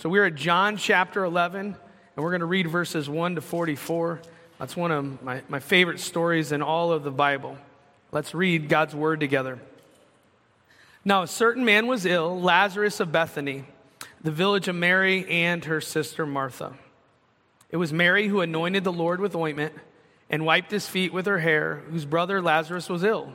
So we're at John chapter 11, and we're going to read verses 1 to 44. That's one of my, my favorite stories in all of the Bible. Let's read God's word together. Now, a certain man was ill, Lazarus of Bethany, the village of Mary and her sister Martha. It was Mary who anointed the Lord with ointment and wiped his feet with her hair, whose brother Lazarus was ill.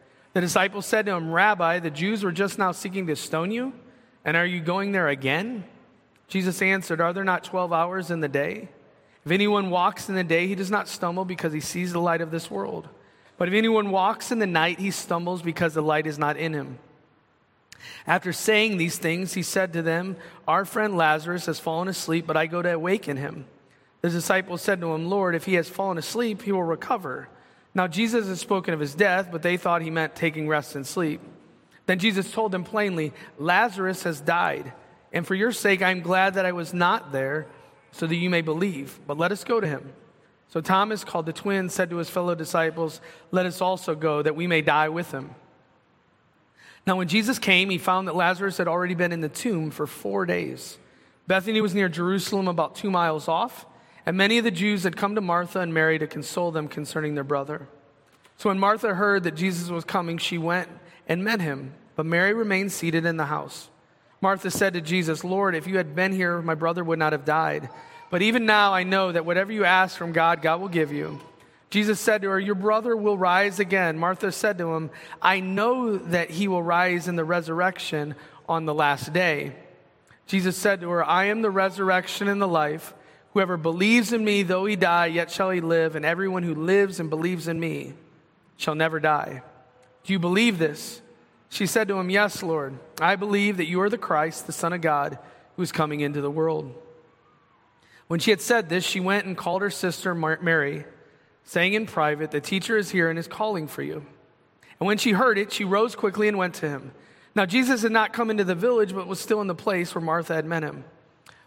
The disciples said to him, Rabbi, the Jews were just now seeking to stone you, and are you going there again? Jesus answered, Are there not 12 hours in the day? If anyone walks in the day, he does not stumble because he sees the light of this world. But if anyone walks in the night, he stumbles because the light is not in him. After saying these things, he said to them, Our friend Lazarus has fallen asleep, but I go to awaken him. The disciples said to him, Lord, if he has fallen asleep, he will recover. Now, Jesus had spoken of his death, but they thought he meant taking rest and sleep. Then Jesus told them plainly, Lazarus has died, and for your sake I am glad that I was not there, so that you may believe. But let us go to him. So Thomas, called the twin, said to his fellow disciples, Let us also go, that we may die with him. Now, when Jesus came, he found that Lazarus had already been in the tomb for four days. Bethany was near Jerusalem, about two miles off. And many of the Jews had come to Martha and Mary to console them concerning their brother. So when Martha heard that Jesus was coming, she went and met him, but Mary remained seated in the house. Martha said to Jesus, Lord, if you had been here, my brother would not have died. But even now I know that whatever you ask from God, God will give you. Jesus said to her, Your brother will rise again. Martha said to him, I know that he will rise in the resurrection on the last day. Jesus said to her, I am the resurrection and the life. Whoever believes in me, though he die, yet shall he live, and everyone who lives and believes in me shall never die. Do you believe this? She said to him, Yes, Lord. I believe that you are the Christ, the Son of God, who is coming into the world. When she had said this, she went and called her sister Mary, saying in private, The teacher is here and is calling for you. And when she heard it, she rose quickly and went to him. Now, Jesus had not come into the village, but was still in the place where Martha had met him.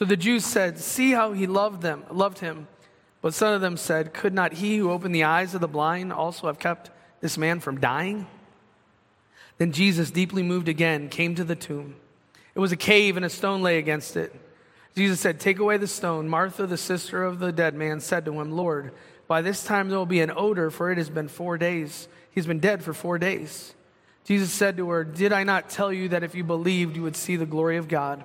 So the Jews said, See how he loved them, loved him. But some of them said, Could not he who opened the eyes of the blind also have kept this man from dying? Then Jesus, deeply moved again, came to the tomb. It was a cave, and a stone lay against it. Jesus said, Take away the stone. Martha, the sister of the dead man, said to him, Lord, by this time there will be an odor, for it has been four days. He's been dead for four days. Jesus said to her, Did I not tell you that if you believed, you would see the glory of God?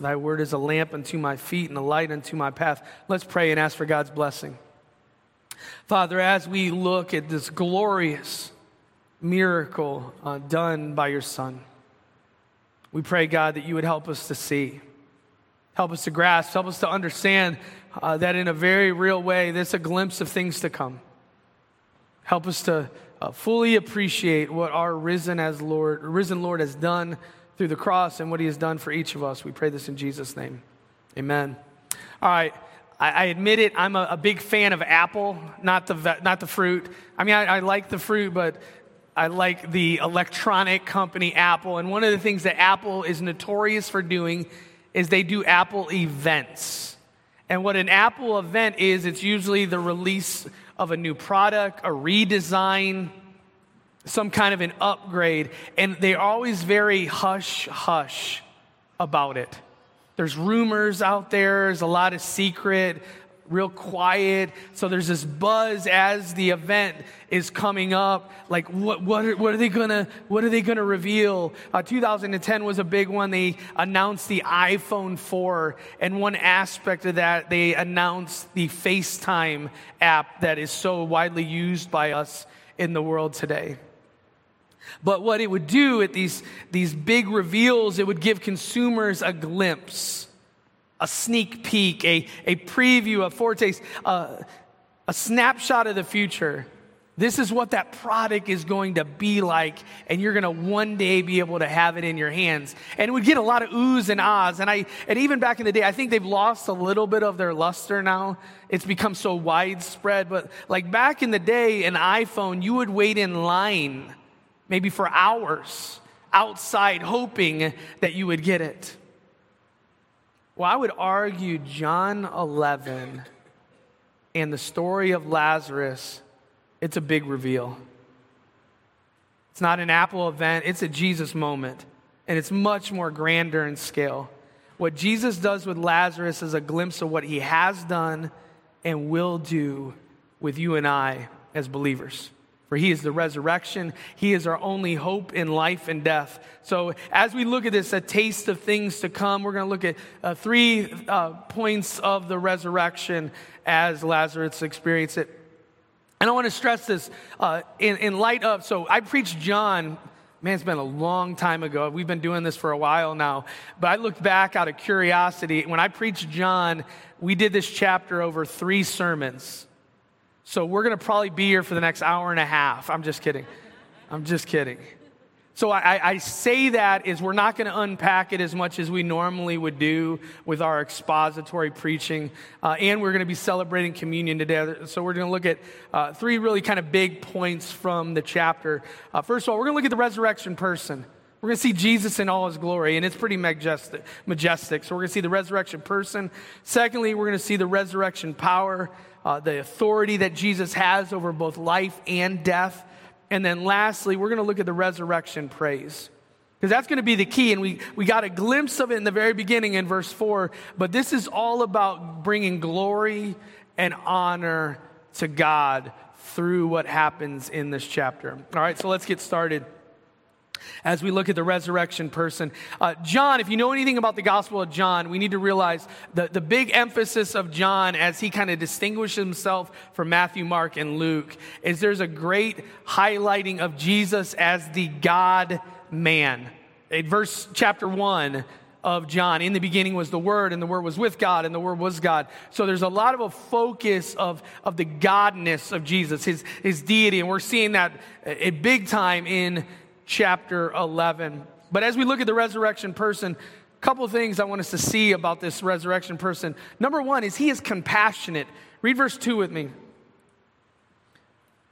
Thy word is a lamp unto my feet and a light unto my path. Let's pray and ask for God's blessing. Father, as we look at this glorious miracle uh, done by your Son, we pray, God, that you would help us to see, help us to grasp, help us to understand uh, that in a very real way, there's a glimpse of things to come. Help us to uh, fully appreciate what our risen as Lord, risen Lord has done through the cross and what he has done for each of us. We pray this in Jesus' name. Amen. All right. I, admit it, I'm a, a, big fan of apple, not the, not the fruit. I mean, I, I like the fruit, but I like the electronic company Apple. And one of the things that Apple is notorious for doing is they do Apple events. And what an Apple event is, it's usually the release of a new product, a redesign, some kind of an upgrade, and they're always very hush hush about it. There's rumors out there, there's a lot of secret, real quiet. So there's this buzz as the event is coming up. Like, what, what, are, what are they gonna, what are they gonna reveal? Uh, 2010 was a big one. They announced the iPhone 4, and one aspect of that, they announced the FaceTime app that is so widely used by us in the world today. But what it would do at these, these big reveals, it would give consumers a glimpse, a sneak peek, a, a preview, a foretaste, uh, a snapshot of the future. This is what that product is going to be like, and you're going to one day be able to have it in your hands. And it would get a lot of oohs and ahs. And I, and even back in the day, I think they've lost a little bit of their luster now. It's become so widespread. But like back in the day, an iPhone, you would wait in line maybe for hours outside hoping that you would get it. Well, I would argue John 11 and the story of Lazarus, it's a big reveal. It's not an Apple event, it's a Jesus moment, and it's much more grander in scale. What Jesus does with Lazarus is a glimpse of what he has done and will do with you and I as believers for he is the resurrection. He is our only hope in life and death. So, as we look at this, a taste of things to come, we're going to look at uh, three uh, points of the resurrection as Lazarus experienced it. And I want to stress this uh, in, in light of, so I preached John Man, it's been a long time ago. We've been doing this for a while now. But I looked back out of curiosity. When I preached John, we did this chapter over three sermons. So we're going to probably be here for the next hour and a half. I'm just kidding. I'm just kidding. So I, I say that is we're not going to unpack it as much as we normally would do with our expository preaching, uh, and we're going to be celebrating communion today. So we're going to look at uh, three really kind of big points from the chapter. Uh, first of all, we're going to look at the resurrection person. We're going to see Jesus in all his glory, and it's pretty majestic. majestic. So we're going to see the resurrection person. Secondly, we're going to see the resurrection power uh, the authority that Jesus has over both life and death. And then lastly, we're going to look at the resurrection praise. Because that's going to be the key. And we, we got a glimpse of it in the very beginning in verse 4. But this is all about bringing glory and honor to God through what happens in this chapter. All right, so let's get started as we look at the resurrection person. Uh, John, if you know anything about the Gospel of John, we need to realize the, the big emphasis of John as he kind of distinguishes himself from Matthew, Mark, and Luke is there's a great highlighting of Jesus as the God man. In verse chapter 1, of John. In the beginning was the Word, and the Word was with God, and the Word was God. So there's a lot of a focus of, of the godness of Jesus, his, his deity, and we're seeing that a big time in chapter 11. But as we look at the resurrection person, a couple things I want us to see about this resurrection person. Number one is he is compassionate. Read verse 2 with me.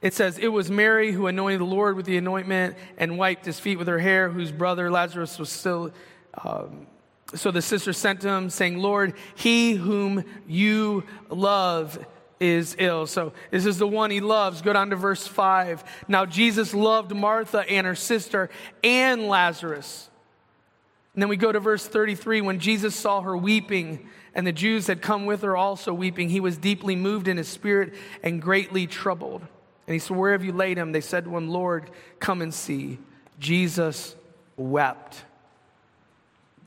It says, It was Mary who anointed the Lord with the anointment and wiped his feet with her hair, whose brother Lazarus was still. Um, so the sister sent him, saying, Lord, he whom you love is ill. So this is the one he loves. Go down to verse 5. Now Jesus loved Martha and her sister and Lazarus. And then we go to verse 33. When Jesus saw her weeping, and the Jews had come with her also weeping, he was deeply moved in his spirit and greatly troubled. And he said, Where have you laid him? They said to him, Lord, come and see. Jesus wept.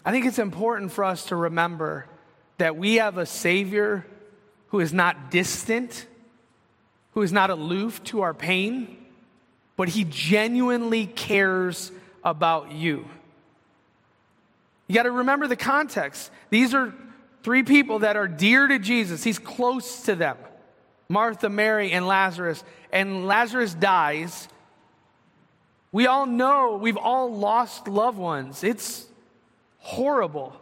I think it's important for us to remember that we have a Savior who is not distant, who is not aloof to our pain, but he genuinely cares about you. You got to remember the context. These are three people that are dear to Jesus, he's close to them Martha, Mary, and Lazarus. And Lazarus dies. We all know we've all lost loved ones. It's horrible.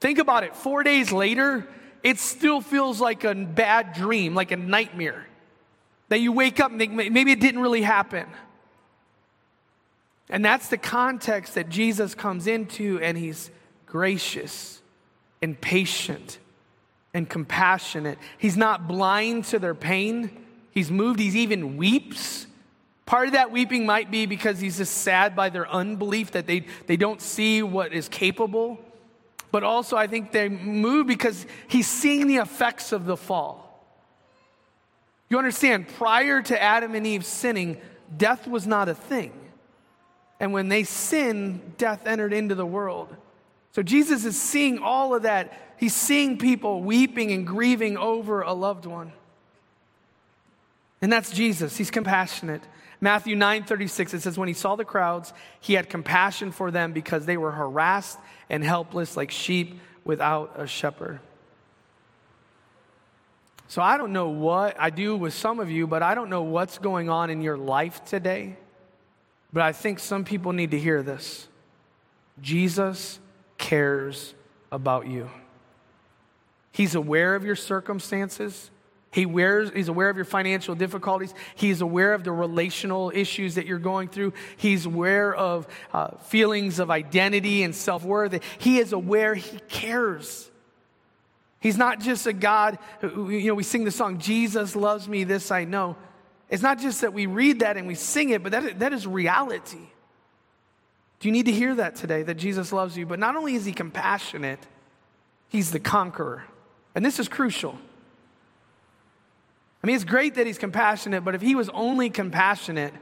Think about it. Four days later, it still feels like a bad dream, like a nightmare. That you wake up and think, maybe it didn't really happen. And that's the context that Jesus comes into, and he's gracious and patient and compassionate. He's not blind to their pain, He's moved. He's even weeps. Part of that weeping might be because he's just sad by their unbelief that they, they don't see what is capable. But also, I think they move because he's seeing the effects of the fall. You understand, prior to Adam and Eve sinning, death was not a thing. And when they sinned, death entered into the world. So Jesus is seeing all of that. He's seeing people weeping and grieving over a loved one. And that's Jesus. He's compassionate. Matthew 9 36, it says, When he saw the crowds, he had compassion for them because they were harassed and helpless like sheep without a shepherd. So I don't know what I do with some of you, but I don't know what's going on in your life today. But I think some people need to hear this Jesus cares about you. He's aware of your circumstances. He wears, he's aware of your financial difficulties. He's aware of the relational issues that you're going through. He's aware of uh, feelings of identity and self worth. He is aware, he cares. He's not just a God, who, you know, we sing the song, Jesus loves me, this I know. It's not just that we read that and we sing it, but that, that is reality. Do you need to hear that today, that Jesus loves you? But not only is he compassionate, he's the conqueror. And this is crucial. I mean, it's great that he's compassionate, but if he was only compassionate,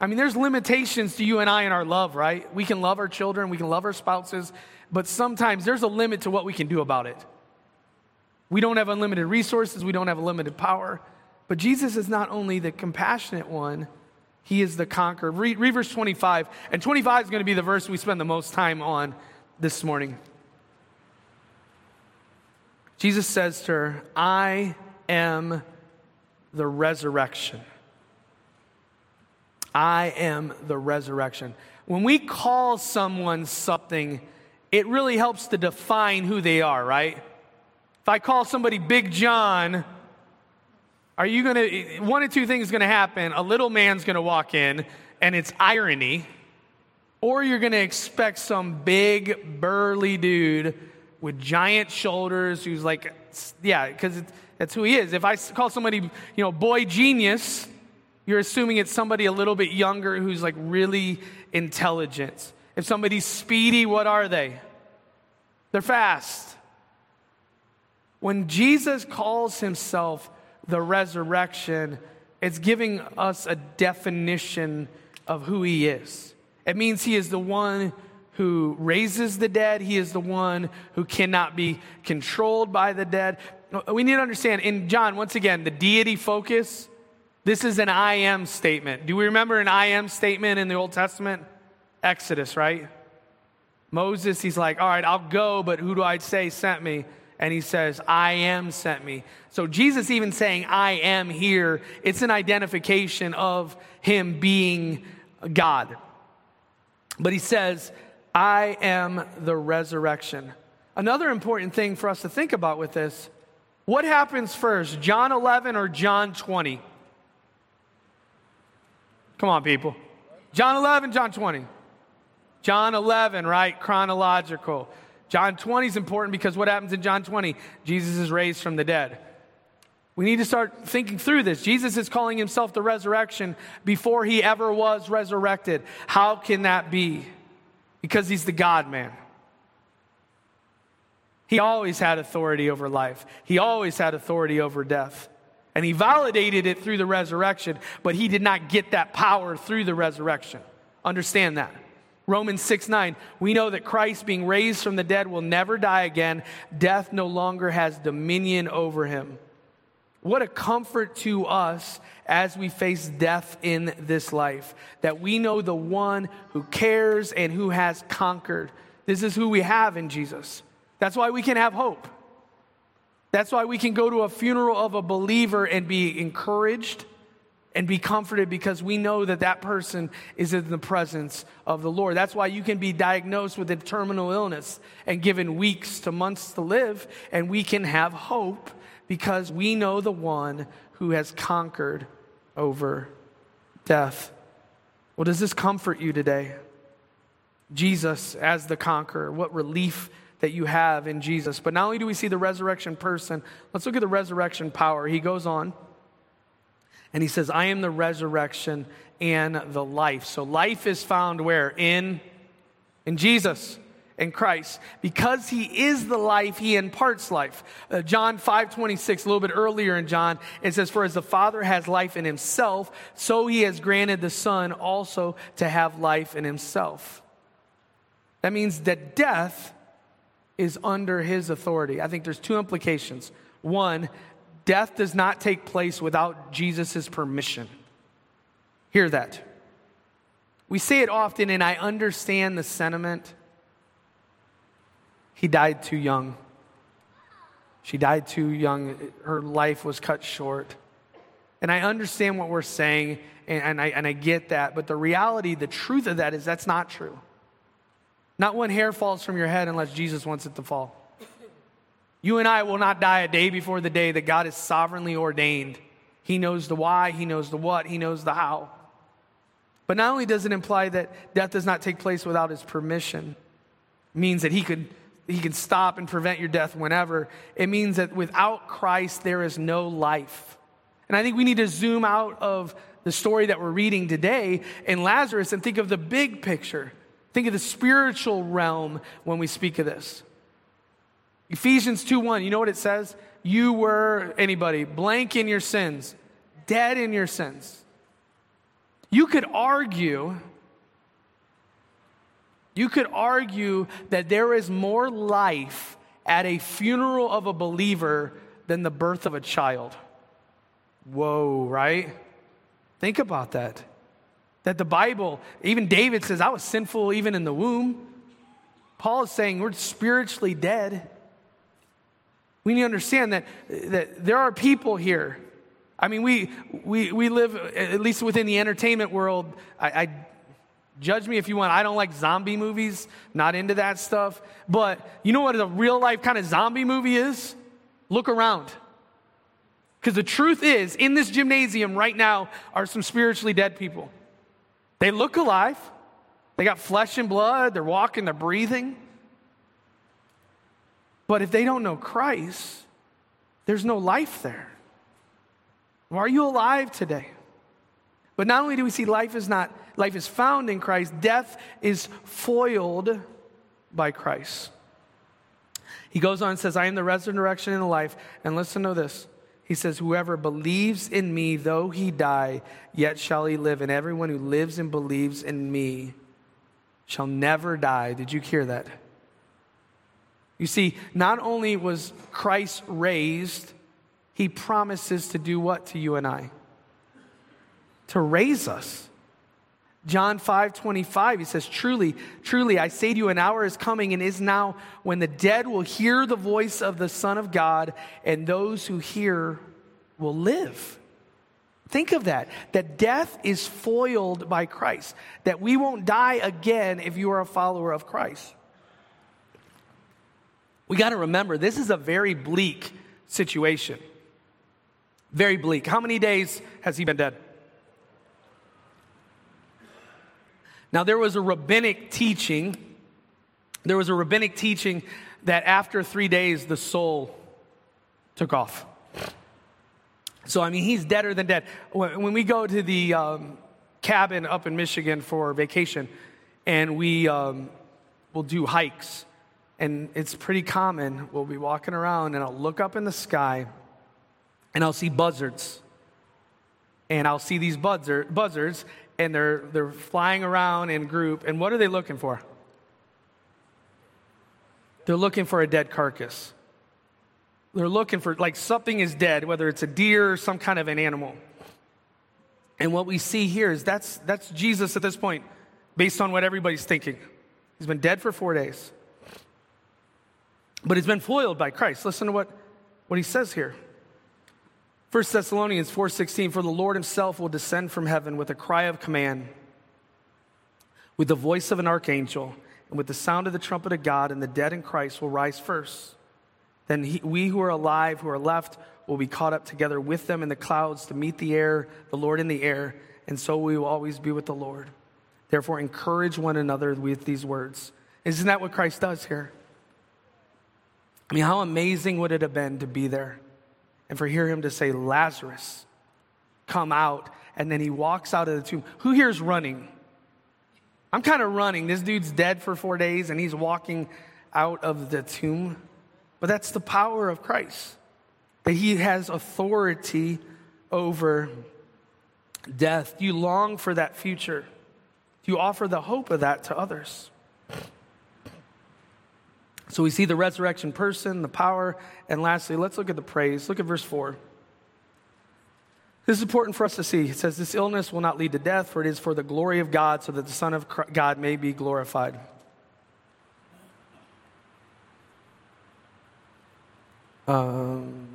I mean, there's limitations to you and I in our love, right? We can love our children, we can love our spouses, but sometimes there's a limit to what we can do about it. We don't have unlimited resources, we don't have unlimited power. But Jesus is not only the compassionate one, he is the conqueror. Read, read verse 25. And 25 is going to be the verse we spend the most time on this morning. Jesus says to her, I am the resurrection. I am the resurrection. When we call someone something, it really helps to define who they are, right? If I call somebody Big John, are you going to, one of two things going to happen. A little man's going to walk in, and it's irony, or you're going to expect some big, burly dude with giant shoulders who's like, yeah, because that's who he is. If I call somebody, you know, boy genius, you're assuming it's somebody a little bit younger who's like really intelligent. If somebody's speedy, what are they? They're fast. When Jesus calls himself the resurrection, it's giving us a definition of who he is. It means he is the one who raises the dead, he is the one who cannot be controlled by the dead. We need to understand in John, once again, the deity focus, this is an I am statement. Do we remember an I am statement in the Old Testament? Exodus, right? Moses, he's like, all right, I'll go, but who do I say sent me? and he says, I am sent me. So Jesus even saying, I am here, it's an identification of him being God. But he says, I am the resurrection. Another important thing for us to think about with this what happens first, John 11 or John 20? Come on, people. John 11, John 20. John 11, right? Chronological. John 20 is important because what happens in John 20? Jesus is raised from the dead. We need to start thinking through this. Jesus is calling himself the resurrection before he ever was resurrected. How can that be? Because he's the God man. He always had authority over life, he always had authority over death. And he validated it through the resurrection, but he did not get that power through the resurrection. Understand that. Romans 6 9, we know that Christ, being raised from the dead, will never die again. Death no longer has dominion over him. What a comfort to us as we face death in this life, that we know the one who cares and who has conquered. This is who we have in Jesus. That's why we can have hope. That's why we can go to a funeral of a believer and be encouraged and be comforted because we know that that person is in the presence of the Lord. That's why you can be diagnosed with a terminal illness and given weeks to months to live, and we can have hope because we know the one who has conquered over death. Well, does this comfort you today? Jesus as the conqueror, what relief that you have in Jesus. But not only do we see the resurrection person, let's look at the resurrection power. He goes on. And he says, I am the resurrection and the life. So life is found where? In, in Jesus in Christ. Because he is the life, he imparts life. Uh, John 5 26, a little bit earlier in John, it says, For as the Father has life in himself, so he has granted the Son also to have life in himself. That means that death is under his authority. I think there's two implications. One, death does not take place without Jesus' permission. Hear that. We say it often, and I understand the sentiment he died too young. She died too young. Her life was cut short. And I understand what we're saying, and, and, I, and I get that. But the reality, the truth of that is that's not true. Not one hair falls from your head unless Jesus wants it to fall. You and I will not die a day before the day that God has sovereignly ordained. He knows the why, He knows the what, He knows the how. But not only does it imply that death does not take place without His permission, means that He could he can stop and prevent your death whenever. It means that without Christ, there is no life. And I think we need to zoom out of the story that we're reading today in Lazarus and think of the big picture. Think of the spiritual realm when we speak of this. Ephesians 2 1, you know what it says? You were, anybody, blank in your sins, dead in your sins. You could argue you could argue that there is more life at a funeral of a believer than the birth of a child. Whoa, right? Think about that. That the Bible, even David says, I was sinful even in the womb. Paul is saying we're spiritually dead. We need to understand that, that there are people here. I mean, we, we, we live, at least within the entertainment world, I, I Judge me if you want. I don't like zombie movies, not into that stuff. But you know what a real life kind of zombie movie is? Look around. Because the truth is, in this gymnasium right now are some spiritually dead people. They look alive, they got flesh and blood, they're walking, they're breathing. But if they don't know Christ, there's no life there. Are you alive today? But not only do we see life is not life is found in Christ, death is foiled by Christ. He goes on and says, I am the resurrection and the life. And listen to this. He says, Whoever believes in me, though he die, yet shall he live. And everyone who lives and believes in me shall never die. Did you hear that? You see, not only was Christ raised, he promises to do what to you and I? to raise us. John 5 25, he says, Truly, truly, I say to you, an hour is coming and is now when the dead will hear the voice of the Son of God, and those who hear will live. Think of that, that death is foiled by Christ, that we won't die again if you are a follower of Christ. We got to remember, this is a very bleak situation. Very bleak. How many days has he been dead? Now, there was a rabbinic teaching, there was a rabbinic teaching that after three days, the soul took off. So, I mean, he's deader than dead. When we go to the um, cabin up in Michigan for vacation, and we um, will do hikes, and it's pretty common. We'll be walking around, and I'll look up in the sky, and I'll see buzzards. And I'll see these buzzard, buzzards, and they're, they're flying around in group. And what are they looking for? They're looking for a dead carcass. They're looking for, like, something is dead, whether it's a deer or some kind of an animal. And what we see here is that's, that's Jesus at this point, based on what everybody's thinking. He's been dead for four days. But he's been foiled by Christ. Listen to what, what he says here. 1 Thessalonians 4:16 for the Lord himself will descend from heaven with a cry of command with the voice of an archangel and with the sound of the trumpet of God and the dead in Christ will rise first. Then he, we who are alive who are left will be caught up together with them in the clouds to meet the air the Lord in the air and so we will always be with the Lord. Therefore encourage one another with these words. Isn't that what Christ does here? I mean how amazing would it have been to be there and for hear him to say, Lazarus, come out, and then he walks out of the tomb. Who here is running? I'm kind of running. This dude's dead for four days, and he's walking out of the tomb. But that's the power of Christ, that he has authority over death. You long for that future? You offer the hope of that to others? So we see the resurrection person, the power, and lastly, let's look at the praise. Look at verse 4. This is important for us to see. It says, This illness will not lead to death, for it is for the glory of God, so that the Son of God may be glorified. Um,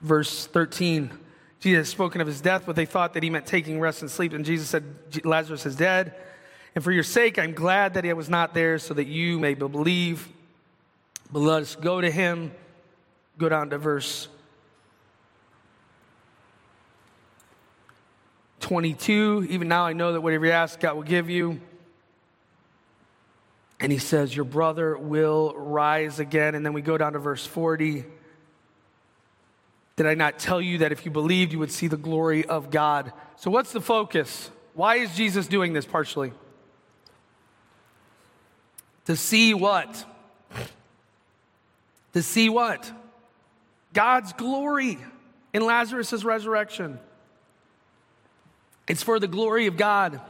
verse 13 Jesus spoken of his death, but they thought that he meant taking rest and sleep. And Jesus said, Lazarus is dead. And for your sake, I'm glad that he was not there so that you may believe. But let us go to him. Go down to verse 22. Even now I know that whatever you ask, God will give you. And he says, Your brother will rise again. And then we go down to verse 40. Did I not tell you that if you believed, you would see the glory of God? So, what's the focus? Why is Jesus doing this partially? To see what? To see what? God's glory in Lazarus' resurrection. It's for the glory of God.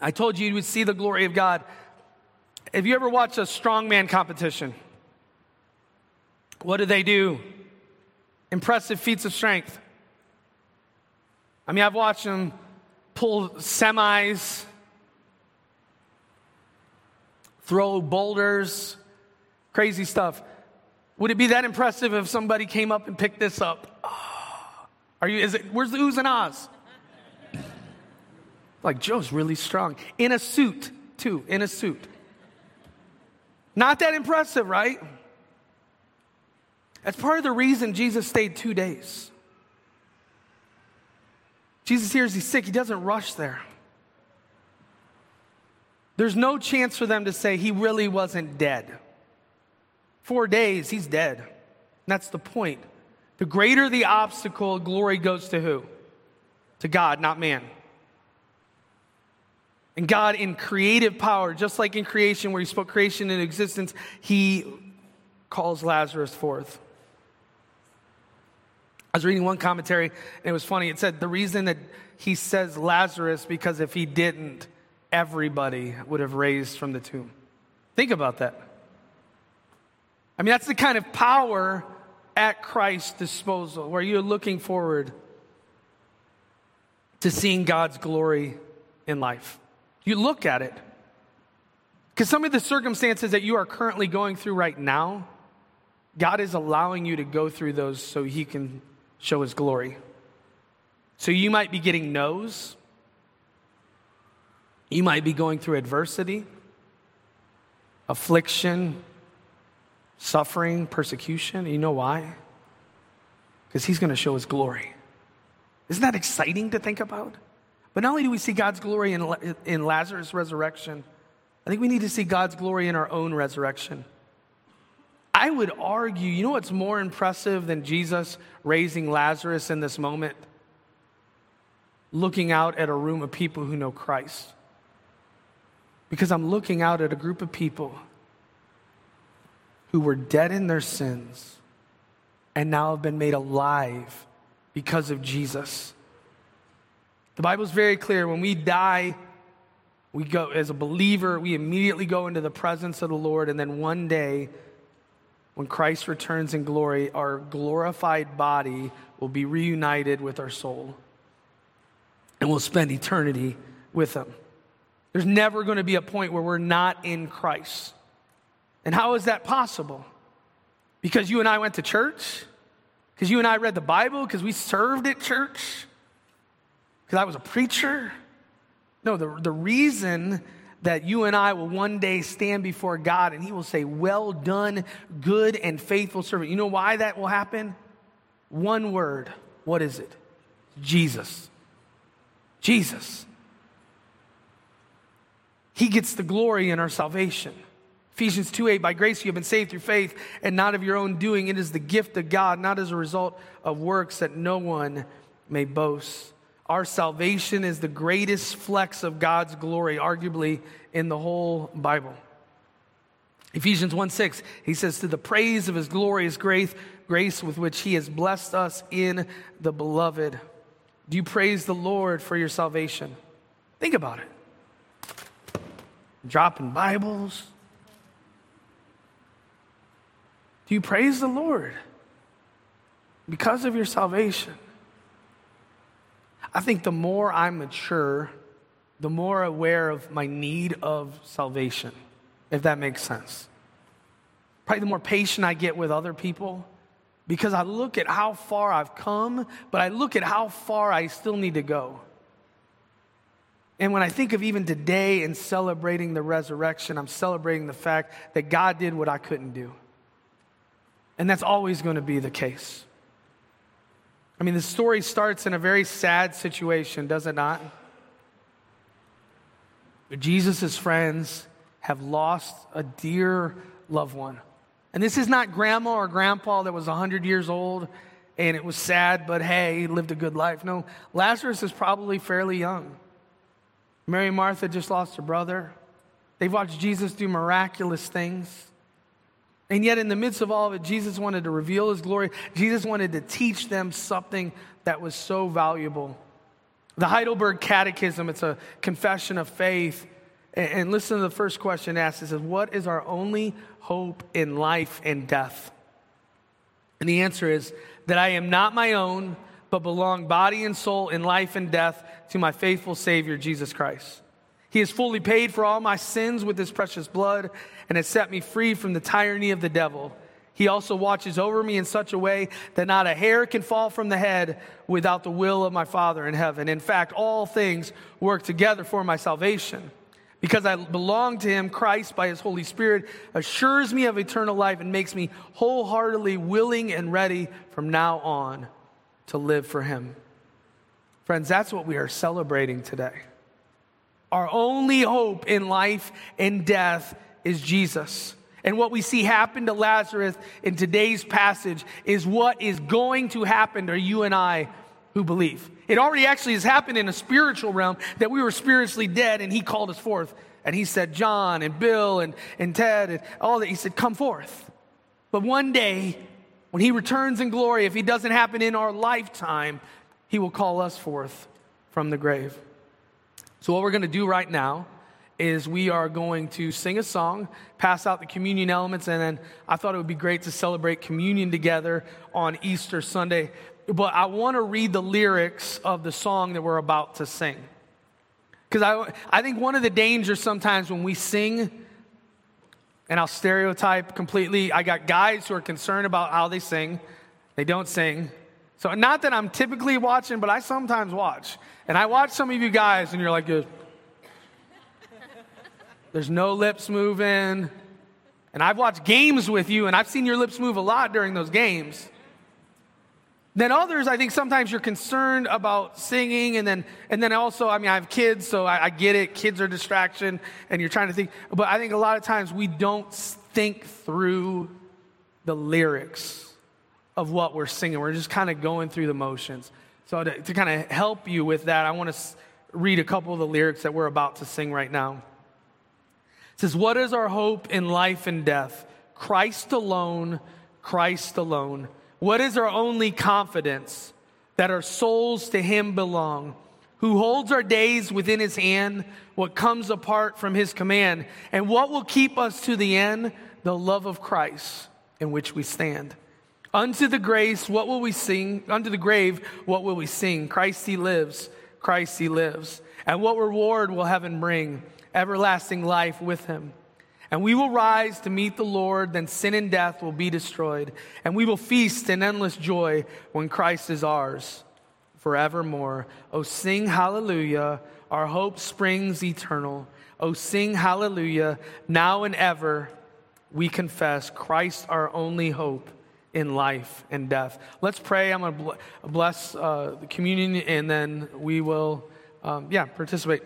I told you you would see the glory of God. Have you ever watched a strongman competition? What do they do? Impressive feats of strength. I mean, I've watched them pull semis, throw boulders, crazy stuff. Would it be that impressive if somebody came up and picked this up? Oh, are you, is it, where's the oohs and ahs? Like, Joe's really strong. In a suit, too, in a suit. Not that impressive, right? That's part of the reason Jesus stayed two days. Jesus hears he's sick, he doesn't rush there. There's no chance for them to say he really wasn't dead. Four days, he's dead. That's the point. The greater the obstacle, glory goes to who? To God, not man. And God, in creative power, just like in creation, where He spoke creation into existence, He calls Lazarus forth. I was reading one commentary, and it was funny. It said the reason that He says Lazarus, because if He didn't, everybody would have raised from the tomb. Think about that. I mean, that's the kind of power at Christ's disposal, where you're looking forward to seeing God's glory in life. You look at it. Because some of the circumstances that you are currently going through right now, God is allowing you to go through those so He can show His glory. So you might be getting no's. You might be going through adversity, affliction, suffering, persecution. You know why? Because He's going to show His glory. Isn't that exciting to think about? But not only do we see God's glory in, in Lazarus' resurrection, I think we need to see God's glory in our own resurrection. I would argue, you know what's more impressive than Jesus raising Lazarus in this moment? Looking out at a room of people who know Christ. Because I'm looking out at a group of people who were dead in their sins and now have been made alive because of Jesus. The Bible is very clear. When we die, we go, as a believer, we immediately go into the presence of the Lord. And then one day, when Christ returns in glory, our glorified body will be reunited with our soul. And we'll spend eternity with Him. There's never going to be a point where we're not in Christ. And how is that possible? Because you and I went to church? Because you and I read the Bible? Because we served at church? because I was a preacher. No, the, the reason that you and I will one day stand before God and He will say, Well done, good and faithful servant. You know why that will happen? One word. What is it? Jesus. Jesus. He gets the glory in our salvation. Ephesians 2 8, by grace you have been saved through faith and not of your own doing. It is the gift of God, not as a result of works that no one may boast. Our salvation is the greatest flex of God's glory, arguably in the whole Bible. Ephesians 1 6, he says, To the praise of his glorious grace, grace with which he has blessed us in the beloved. Do you praise the Lord for your salvation? Think about it. Dropping Bibles, Do you praise the Lord because of your salvation? I think the more I mature, the more aware of my need of salvation, if that makes sense. Probably the more patient I get with other people because I look at how far I've come, but I look at how far I still need to go. And when I think of even today and celebrating the resurrection, I'm celebrating the fact that God did what I couldn't do. And that's always going to be the case. I mean, the story starts in a very sad situation, does it not? Jesus' friends have lost a dear loved one. And this is not grandma or grandpa that was 100 years old and it was sad, but hey, he lived a good life. No, Lazarus is probably fairly young. Mary Martha just lost her brother. They've watched Jesus do miraculous things. And yet, in the midst of all of it, Jesus wanted to reveal his glory. Jesus wanted to teach them something that was so valuable. The Heidelberg Catechism, it's a confession of faith. And listen to the first question asked. It says, What is our only hope in life and death? And the answer is that I am not my own, but belong body and soul in life and death to my faithful Savior, Jesus Christ. He has fully paid for all my sins with his precious blood and has set me free from the tyranny of the devil. He also watches over me in such a way that not a hair can fall from the head without the will of my Father in heaven. In fact, all things work together for my salvation. Because I belong to him, Christ, by his Holy Spirit, assures me of eternal life and makes me wholeheartedly willing and ready from now on to live for him. Friends, that's what we are celebrating today. Our only hope in life and death is Jesus. And what we see happen to Lazarus in today's passage is what is going to happen to you and I who believe. It already actually has happened in a spiritual realm that we were spiritually dead and he called us forth. And he said, John and Bill and, and Ted and all that, he said, come forth. But one day, when he returns in glory, if he doesn't happen in our lifetime, he will call us forth from the grave. So, what we're going to do right now is we are going to sing a song, pass out the communion elements, and then I thought it would be great to celebrate communion together on Easter Sunday. But I want to read the lyrics of the song that we're about to sing. Because I, I think one of the dangers sometimes when we sing, and I'll stereotype completely, I got guys who are concerned about how they sing, they don't sing. So, not that I'm typically watching, but I sometimes watch. And I watch some of you guys, and you're like, there's no lips moving. And I've watched games with you, and I've seen your lips move a lot during those games. Then others, I think sometimes you're concerned about singing, and then and then also, I mean, I have kids, so I, I get it. Kids are distraction, and you're trying to think. But I think a lot of times we don't think through the lyrics of what we're singing. We're just kind of going through the motions. So, to, to kind of help you with that, I want to read a couple of the lyrics that we're about to sing right now. It says, What is our hope in life and death? Christ alone, Christ alone. What is our only confidence? That our souls to Him belong, who holds our days within His hand, what comes apart from His command, and what will keep us to the end? The love of Christ in which we stand. Unto the grace, what will we sing? Unto the grave, what will we sing? Christ he lives, Christ he lives. And what reward will heaven bring? Everlasting life with him. And we will rise to meet the Lord, then sin and death will be destroyed. And we will feast in endless joy when Christ is ours forevermore. Oh, sing hallelujah. Our hope springs eternal. Oh, sing hallelujah. Now and ever we confess Christ our only hope in life and death. Let's pray. I'm going to bless uh, the communion and then we will, um, yeah, participate.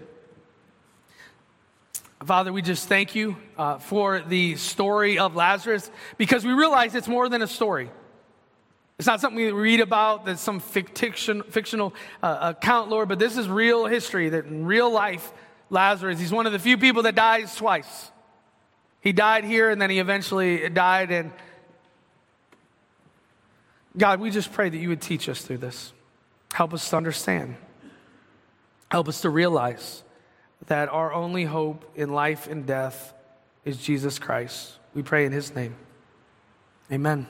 Father, we just thank you uh, for the story of Lazarus because we realize it's more than a story. It's not something we read about that's some fiction, fictional uh, account, Lord, but this is real history that in real life, Lazarus, he's one of the few people that dies twice. He died here and then he eventually died. And God, we just pray that you would teach us through this. Help us to understand. Help us to realize that our only hope in life and death is Jesus Christ. We pray in his name. Amen.